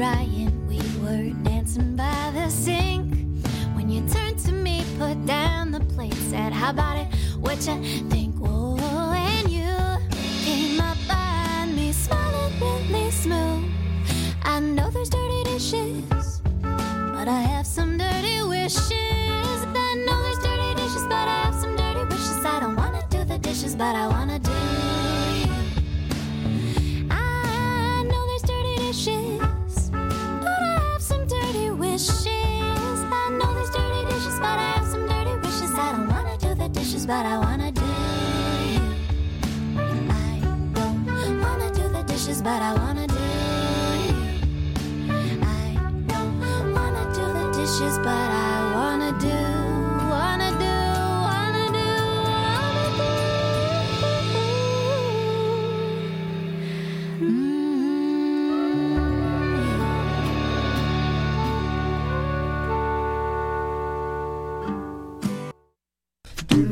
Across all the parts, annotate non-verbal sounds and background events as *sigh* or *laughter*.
drying, we were dancing by the sink. When you turned to me, put down the plate, said, How about it? What you think? Whoa, and you came up behind me, smiling really smooth. I know there's dirty dishes, but I have some dirty wishes. I know there's dirty dishes, but I have some dirty wishes. I don't wanna do the dishes, but I wanna but I wanna do you. I don't wanna do the dishes, but I wanna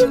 Hello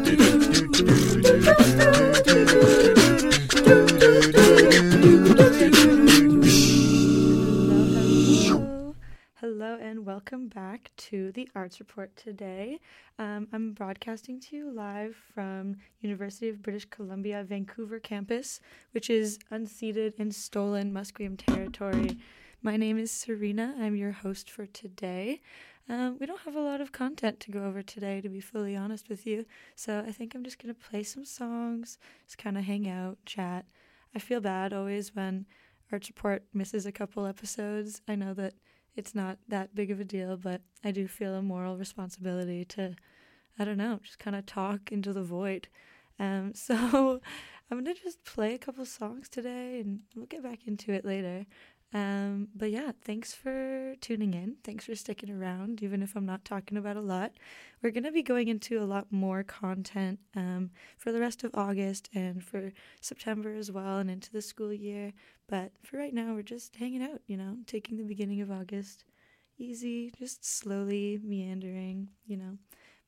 and welcome back to the Arts Report today. Um, I'm broadcasting to you live from University of British Columbia Vancouver campus, which is unceded and stolen Musqueam territory. My name is Serena. I'm your host for today. Um, we don't have a lot of content to go over today, to be fully honest with you. So I think I'm just going to play some songs, just kind of hang out, chat. I feel bad always when Arts Report misses a couple episodes. I know that it's not that big of a deal, but I do feel a moral responsibility to, I don't know, just kind of talk into the void. Um, *laughs* so I'm gonna just play a couple songs today, and we'll get back into it later. Um, but yeah, thanks for tuning in. Thanks for sticking around, even if I'm not talking about a lot. We're gonna be going into a lot more content um, for the rest of August and for September as well, and into the school year. But for right now, we're just hanging out, you know, taking the beginning of August easy, just slowly meandering, you know.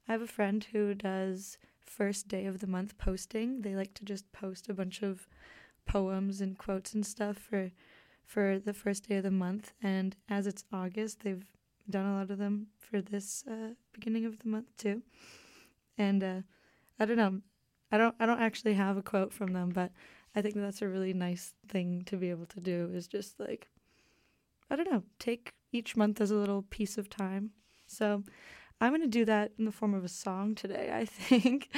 I have a friend who does first day of the month posting. They like to just post a bunch of poems and quotes and stuff for for the first day of the month and as it's August, they've done a lot of them for this uh, beginning of the month too. And uh, I don't know. I don't I don't actually have a quote from them, but I think that's a really nice thing to be able to do is just like I don't know, take each month as a little piece of time. So I'm going to do that in the form of a song today, I *laughs* think.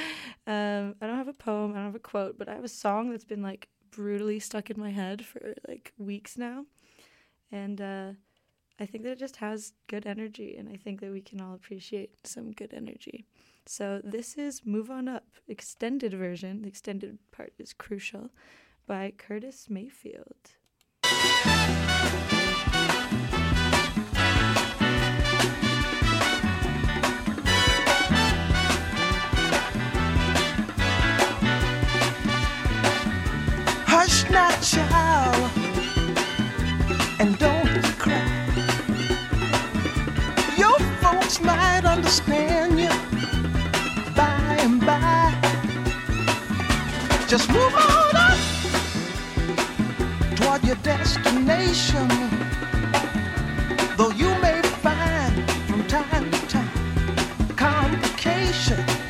Um, I don't have a poem, I don't have a quote, but I have a song that's been like brutally stuck in my head for like weeks now. And uh, I think that it just has good energy, and I think that we can all appreciate some good energy. So this is Move On Up, extended version. The extended part is crucial by Curtis Mayfield. And don't cry. Your folks might understand you by and by. Just move on up toward your destination. Though you may find from time to time complications.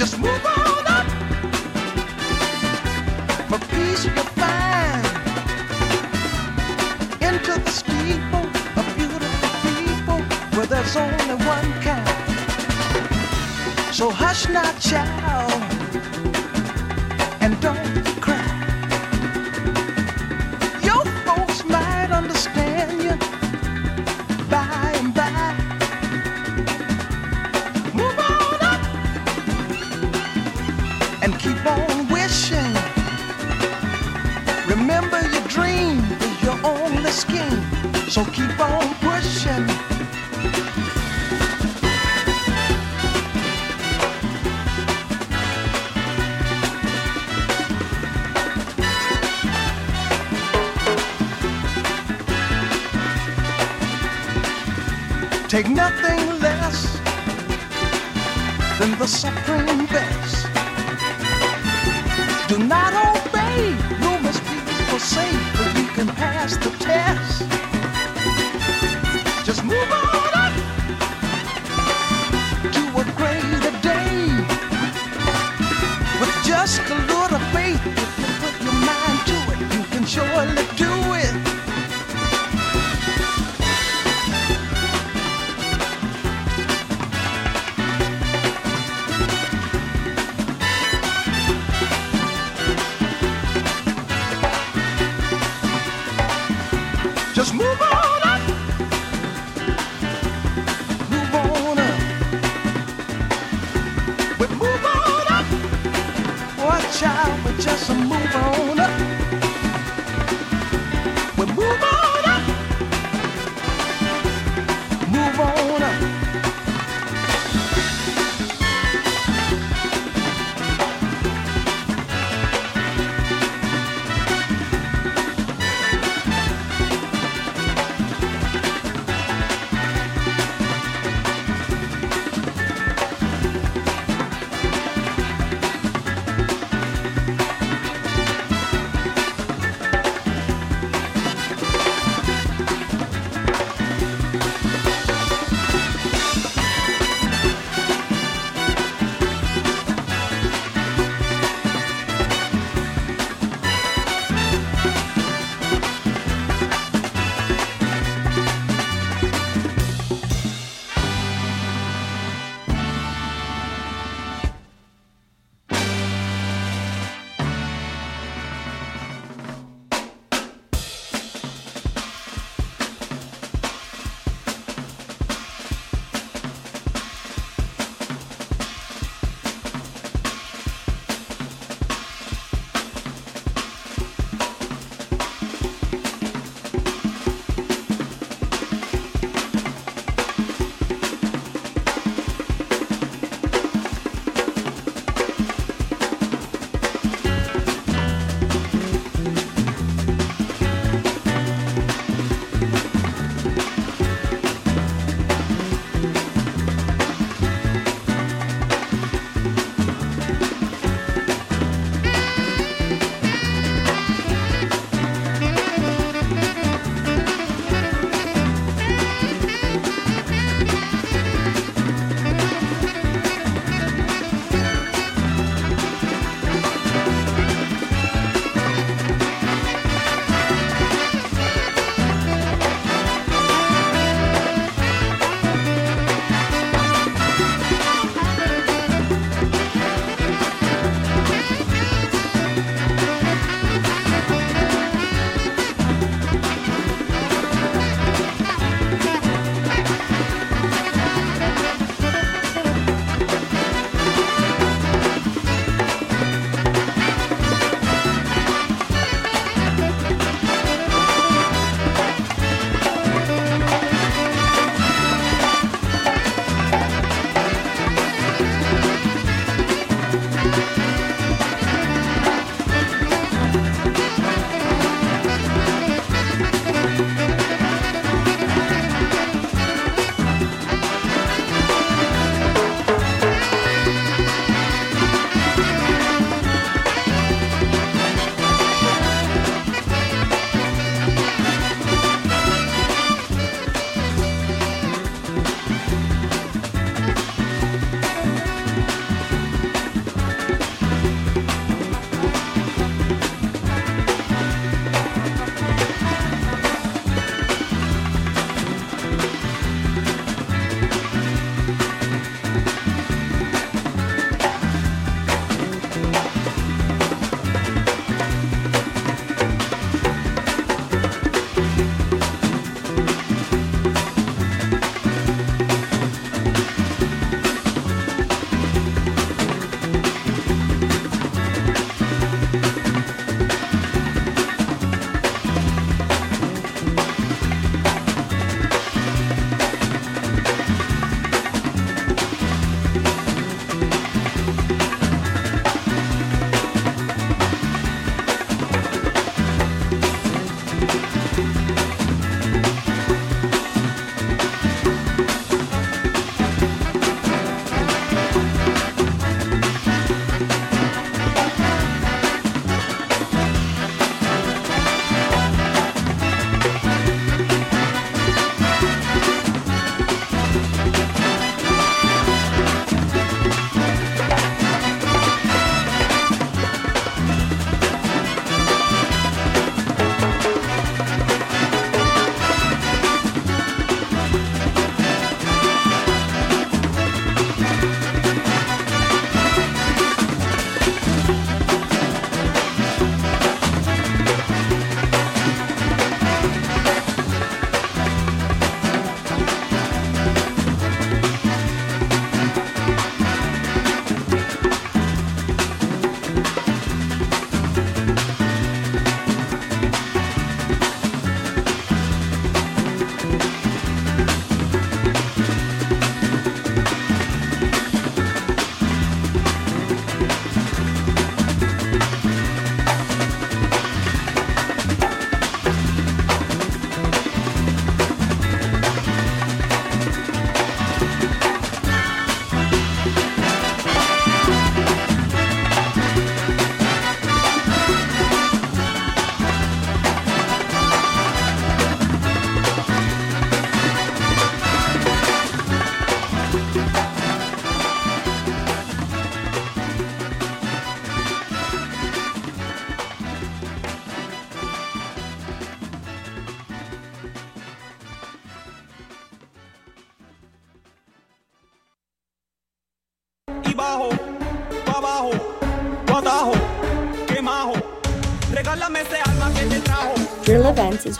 Just move on up. For peace you can find into the steeple of beautiful people where there's only one kind. So hush not child. Okay. move on.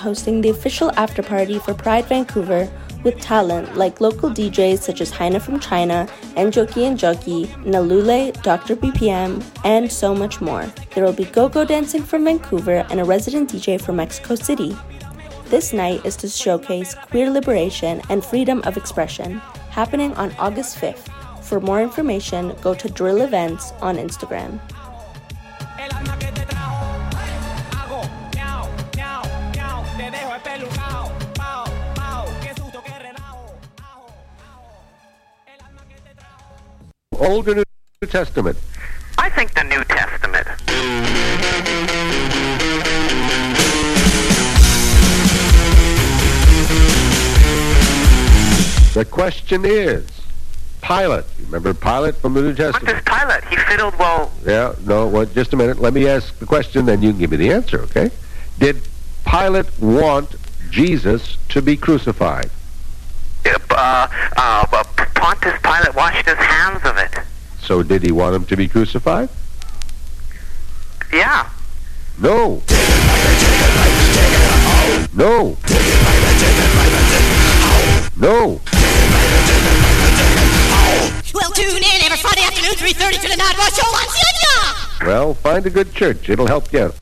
Hosting the official after party for Pride Vancouver with talent like local DJs such as Heina from China, Njoki and Joki, Nalule, Dr. BPM, and so much more. There will be go-go dancing from Vancouver and a resident DJ from Mexico City. This night is to showcase queer liberation and freedom of expression, happening on August 5th. For more information, go to Drill Events on Instagram. Old or New Testament? I think the New Testament. The question is, Pilate. You remember Pilate from the New What does Testament? Pilate? He fiddled well. Yeah, no, well, just a minute. Let me ask the question, then you can give me the answer, okay? Did Pilate want Jesus to be crucified? Uh, uh, uh, Pontius Pilate washed his hands of it. So did he want him to be crucified? Yeah. No. No. No. Well, tune in every Friday afternoon, 3.30 to the Night Rush Show on CNR. Well, find a good church. It'll help you out.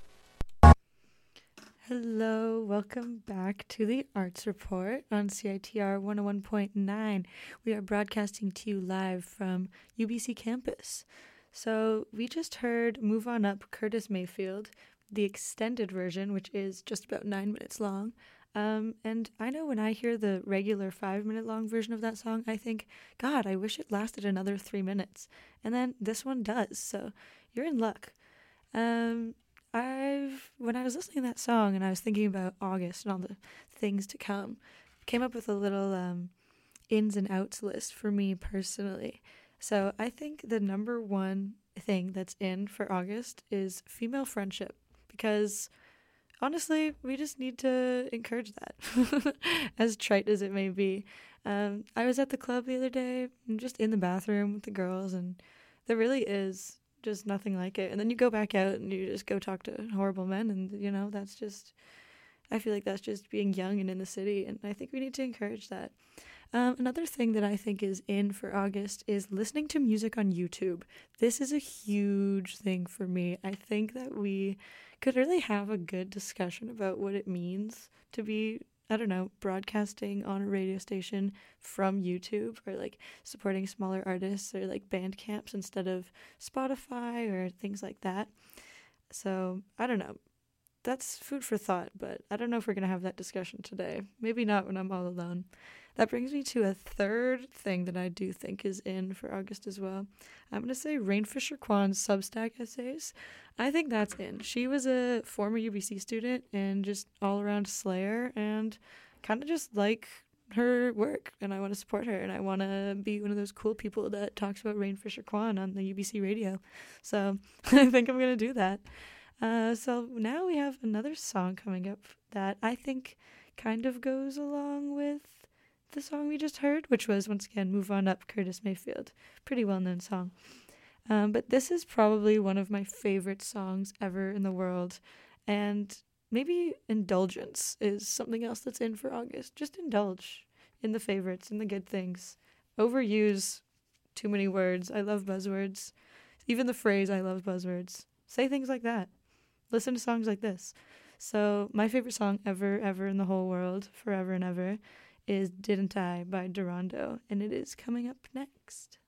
Hello, welcome back to the Arts Report on CITR 101.9. We are broadcasting to you live from UBC campus. So, we just heard Move On Up Curtis Mayfield, the extended version, which is just about nine minutes long. Um, and I know when I hear the regular five minute long version of that song, I think, God, I wish it lasted another three minutes. And then this one does. So, you're in luck. Um, I've when I was listening to that song and I was thinking about August and all the things to come, came up with a little um, ins and outs list for me personally. So I think the number one thing that's in for August is female friendship because honestly, we just need to encourage that, *laughs* as trite as it may be. Um, I was at the club the other day, just in the bathroom with the girls, and there really is just nothing like it. And then you go back out and you just go talk to horrible men, and you know that's just. I feel like that's just being young and in the city, and I think we need to encourage that. Um, another thing that I think is in for August is listening to music on YouTube. This is a huge thing for me. I think that we could really have a good discussion about what it means to be, I don't know, broadcasting on a radio station from YouTube or like supporting smaller artists or like Bandcamps instead of Spotify or things like that. So I don't know. That's food for thought, but I don't know if we're going to have that discussion today. Maybe not when I'm all alone. That brings me to a third thing that I do think is in for August as well. I'm going to say Rayne Fisher-Quann's Substack essays. I think that's in. She was a former UBC student and just all around Slayer and kind of just like her work and I want to support her and I want to be one of those cool people that talks about Rainfisher Kwan on the UBC radio. So *laughs* I think I'm going to do that. Uh, so now we have another song coming up that I think kind of goes along with the song we just heard, which was once again Move On Up, Curtis Mayfield. Pretty well known song. Um, but this is probably one of my favorite songs ever in the world. And maybe indulgence is something else that's in for August. Just indulge in the favorites, in the good things. Overuse too many words. I love buzzwords. Even the phrase, I love buzzwords. Say things like that. Listen to songs like this. So, my favorite song ever, ever in the whole world, forever and ever, is Didn't I by Darondo, and it is coming up next.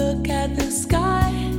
Look at the sky.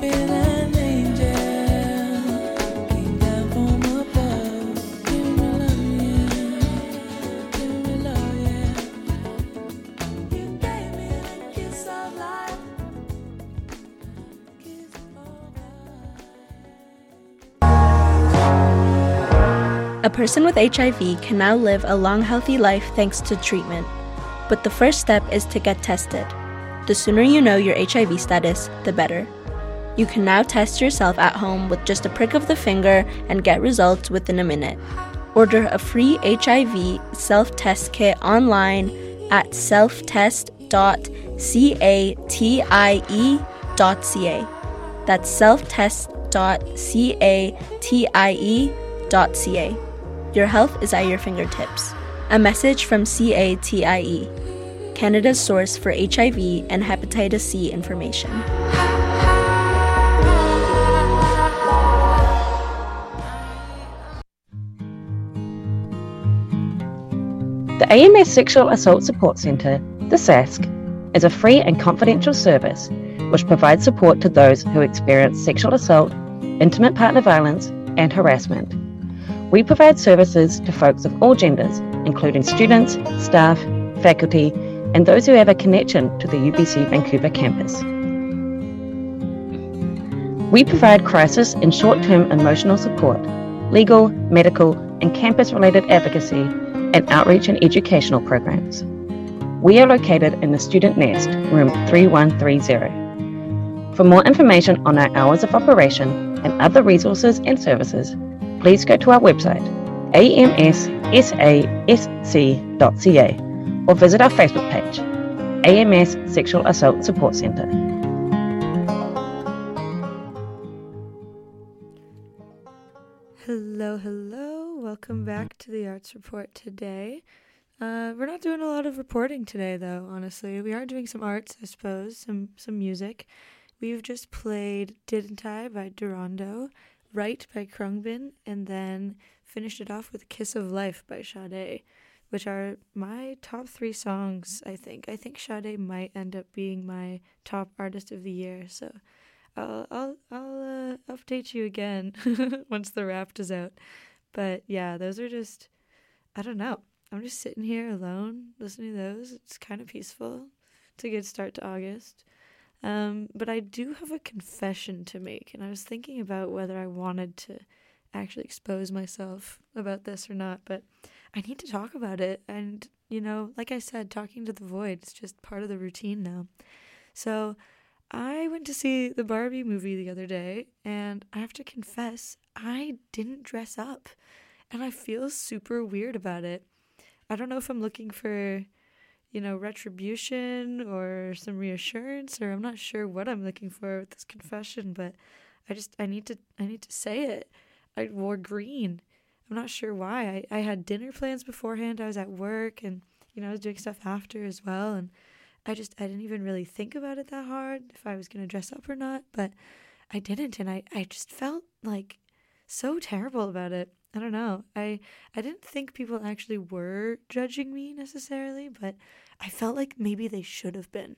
A person with HIV can now live a long, healthy life thanks to treatment. But the first step is to get tested. The sooner you know your HIV status, the better. You can now test yourself at home with just a prick of the finger and get results within a minute. Order a free HIV self test kit online at selftest.catie.ca. That's selftest.catie.ca. Your health is at your fingertips. A message from CATIE, Canada's source for HIV and hepatitis C information. The AMS Sexual Assault Support Centre, the SASC, is a free and confidential service which provides support to those who experience sexual assault, intimate partner violence, and harassment. We provide services to folks of all genders, including students, staff, faculty, and those who have a connection to the UBC Vancouver campus. We provide crisis and short term emotional support, legal, medical, and campus related advocacy, and outreach and educational programs. We are located in the Student Nest, room 3130. For more information on our hours of operation and other resources and services, please go to our website amssasc.ca or visit our Facebook page, AMS Sexual Assault Support Centre. Welcome back to the Arts Report today. Uh, we're not doing a lot of reporting today, though. Honestly, we are doing some arts, I suppose, some some music. We've just played "Didn't I" by Darondo, "Right" by Khruangbin, and then finished it off with "Kiss of Life" by Sade, which are my top three songs. I think. I think Sade might end up being my top artist of the year. So. I'll I'll I'll uh, update you again *laughs* once the raft is out. But yeah, those are just I don't know. I'm just sitting here alone listening to those. It's kind of peaceful. It's a good start to August. Um, but I do have a confession to make, and I was thinking about whether I wanted to actually expose myself about this or not. But I need to talk about it, and you know, like I said, talking to the void is just part of the routine now. So I went to see the Barbie movie the other day, and I have to confess, I didn't dress up. And I feel super weird about it. I don't know if I'm looking for, you know, retribution or some reassurance, or I'm not sure what I'm looking for with this confession, but I just, I need to, I need to say it. I wore green. I'm not sure why. I, I had dinner plans beforehand. I was at work, and, you know, I was doing stuff after as well. And I just I didn't even really think about it that hard if I was gonna dress up or not, but I didn't and I, I just felt like so terrible about it. I don't know. I I didn't think people actually were judging me necessarily, but I felt like maybe they should have been.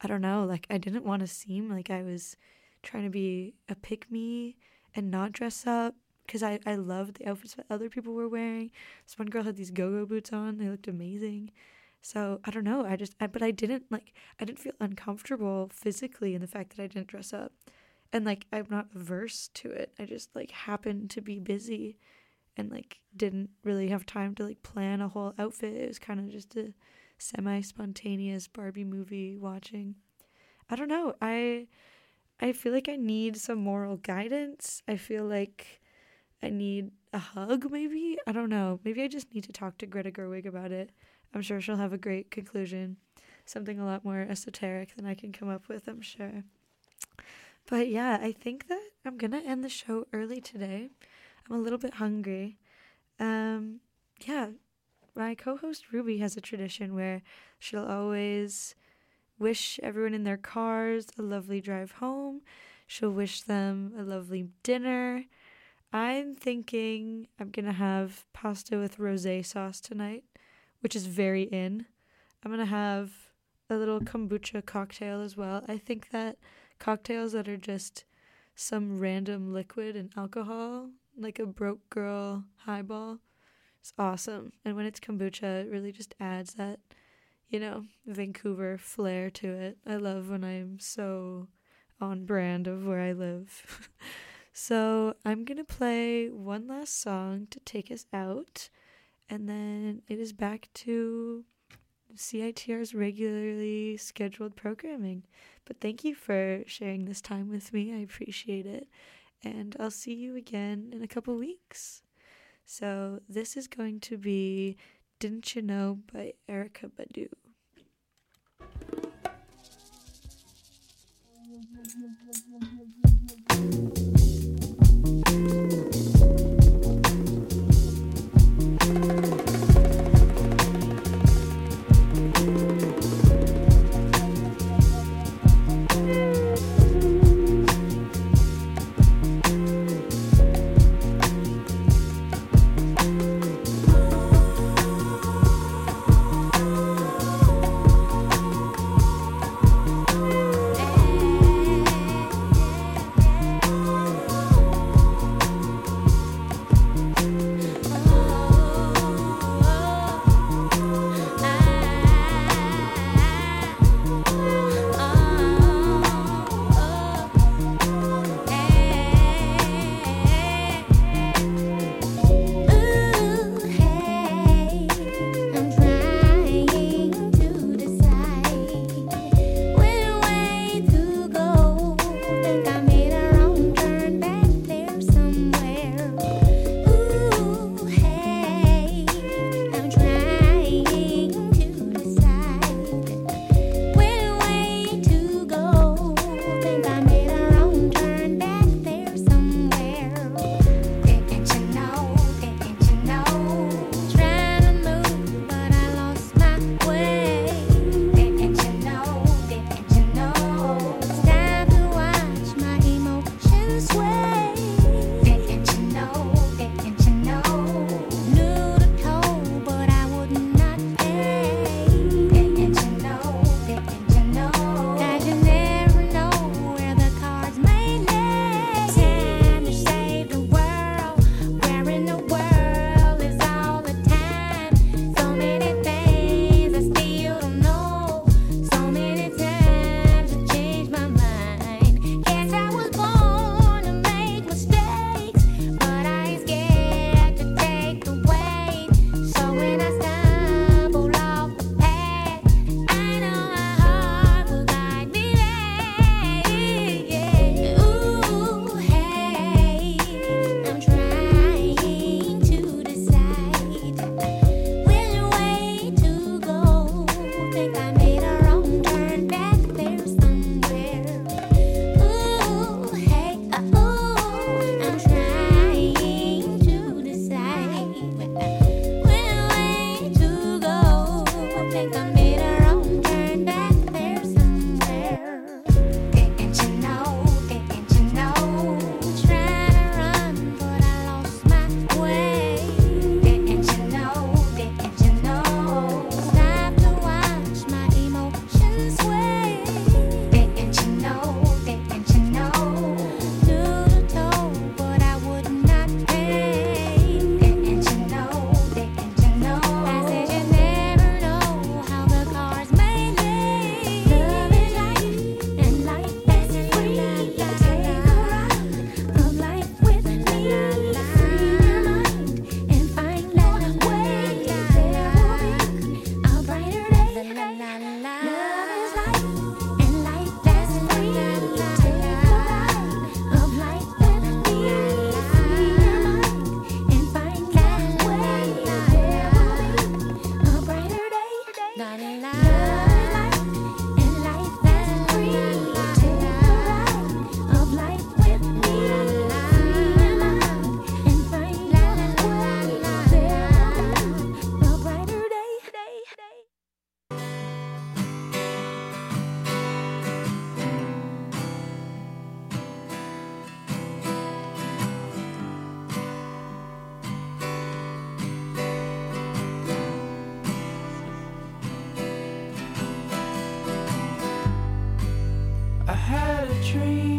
I don't know, like I didn't want to seem like I was trying to be a pick me and not dress up because I, I loved the outfits that other people were wearing. This one girl had these go-go boots on. They looked amazing. So I don't know. I just, I, but I didn't like, I didn't feel uncomfortable physically in the fact that I didn't dress up. And like, I'm not averse to it. I just like happened to be busy and like didn't really have time to like plan a whole outfit. It was kind of just a semi spontaneous Barbie movie watching. I don't know. I, I feel like I need some moral guidance. I feel like I need a hug, maybe. I don't know. Maybe I just need to talk to Greta Gerwig about it. I'm sure she'll have a great conclusion, something a lot more esoteric than I can come up with, I'm sure. But yeah, I think that I'm going to end the show early today. I'm a little bit hungry. Um, yeah, my co host Ruby has a tradition where she'll always wish everyone in their cars a lovely drive home. She'll wish them a lovely dinner. I'm thinking I'm going to have pasta with rose sauce tonight which is very in. I'm going to have a little kombucha cocktail as well. I think that cocktails that are just some random liquid and alcohol, like a broke girl highball, is awesome. And when it's kombucha, it really just adds that, you know, Vancouver flair to it. I love when I'm so on brand of where I live. *laughs* so I'm going to play one last song to take us out and then it is back to CITR's regularly scheduled programming. But thank you for sharing this time with me. I appreciate it. And I'll see you again in a couple weeks. So this is going to be Didn't You Know by Erykah Badu. *laughs* had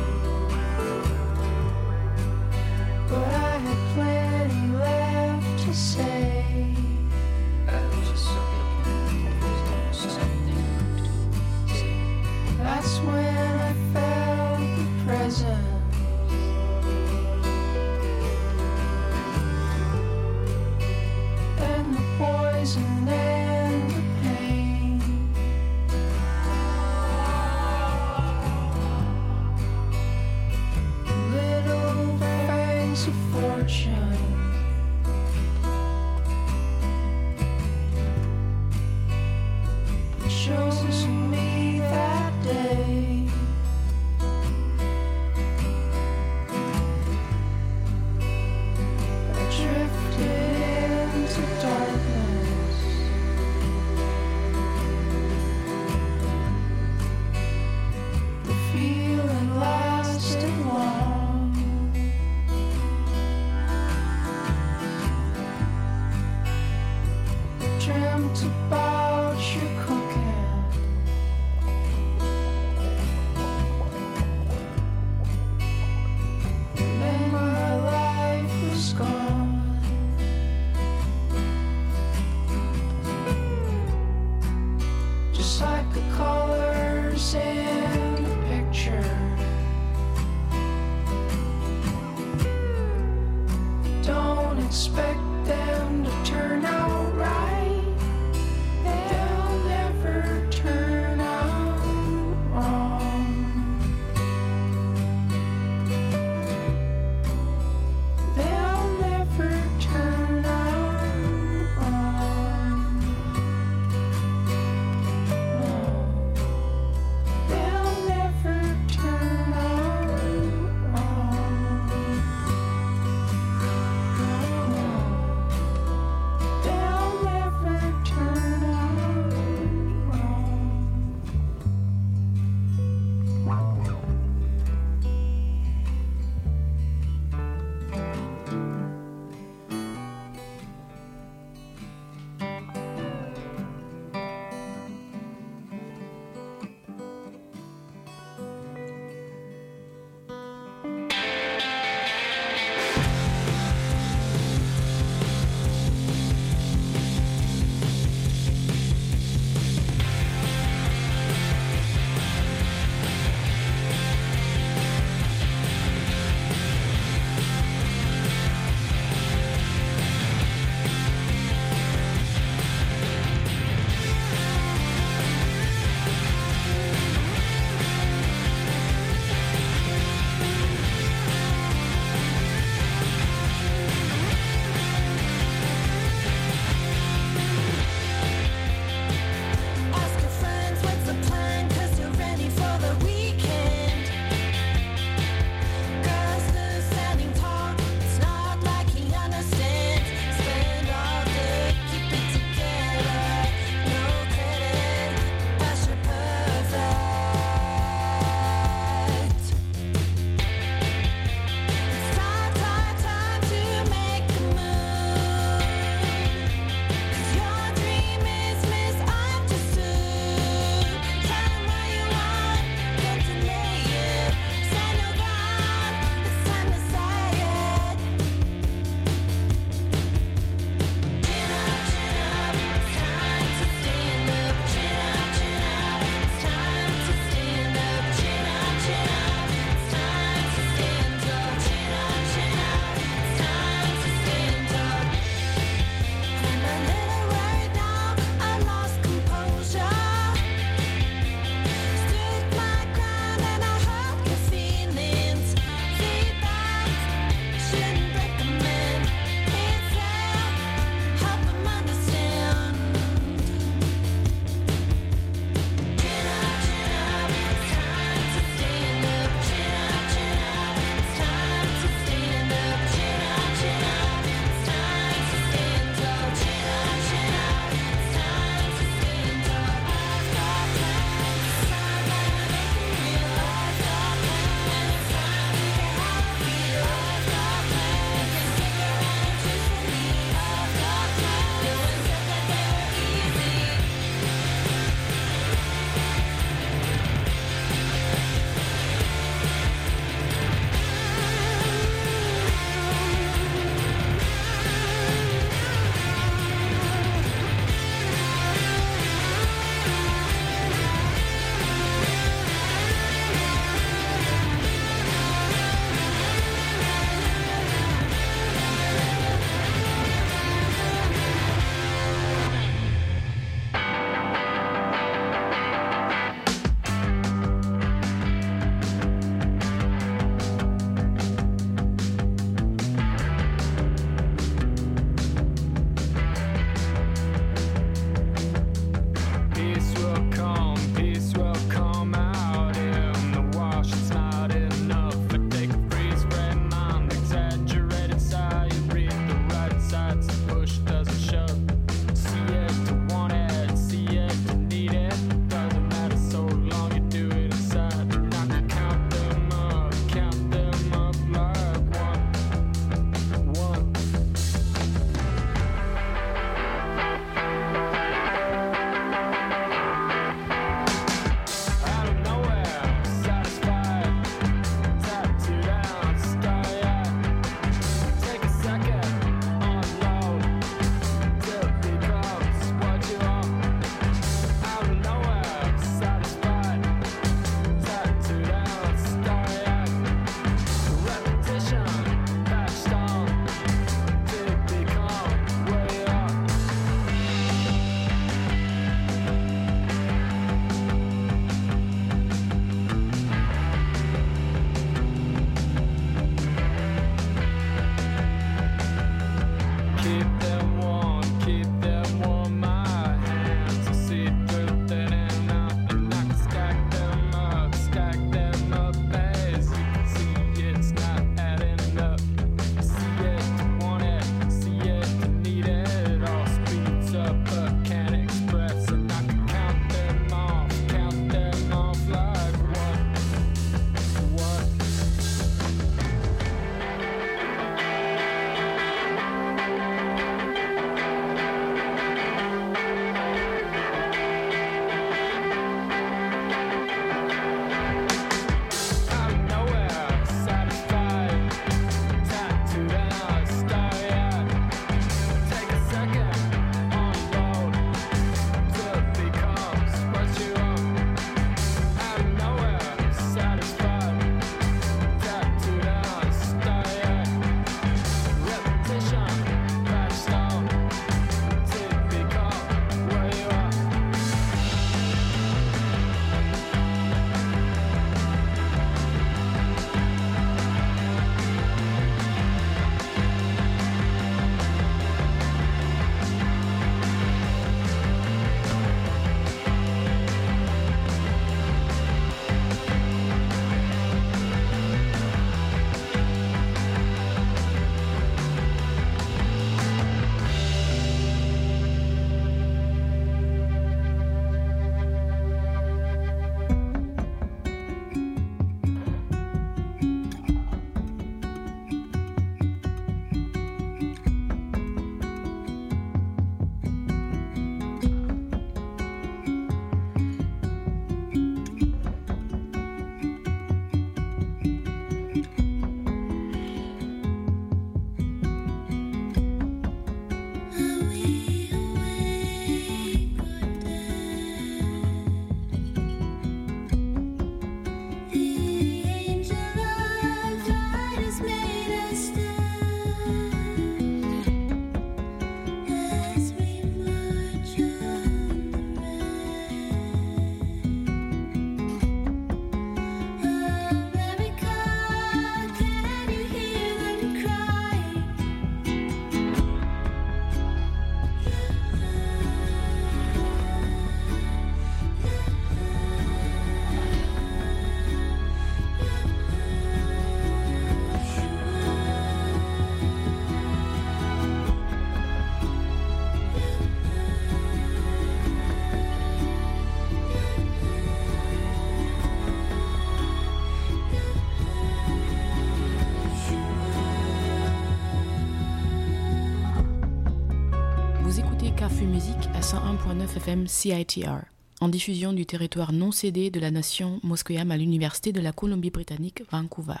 FM CITR, en diffusion du territoire non cédé de la nation mosquéam à l'Université de la Colombie-Britannique, Vancouver.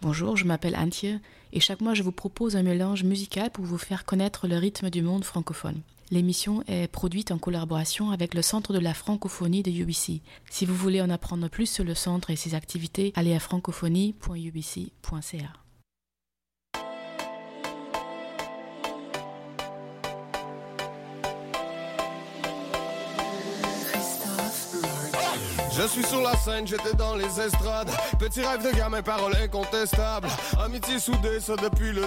Bonjour, je m'appelle Antje et chaque mois je vous propose un mélange musical pour vous faire connaître le rythme du monde francophone. L'émission est produite en collaboration avec le Centre de la francophonie de UBC. Si vous voulez en apprendre plus sur le centre et ses activités, allez à francophonie.ubc.ca. Je suis sur la scène, j'étais dans les estrades. Petit rêve de gamin, parole incontestable. Amitié soudée, ça depuis le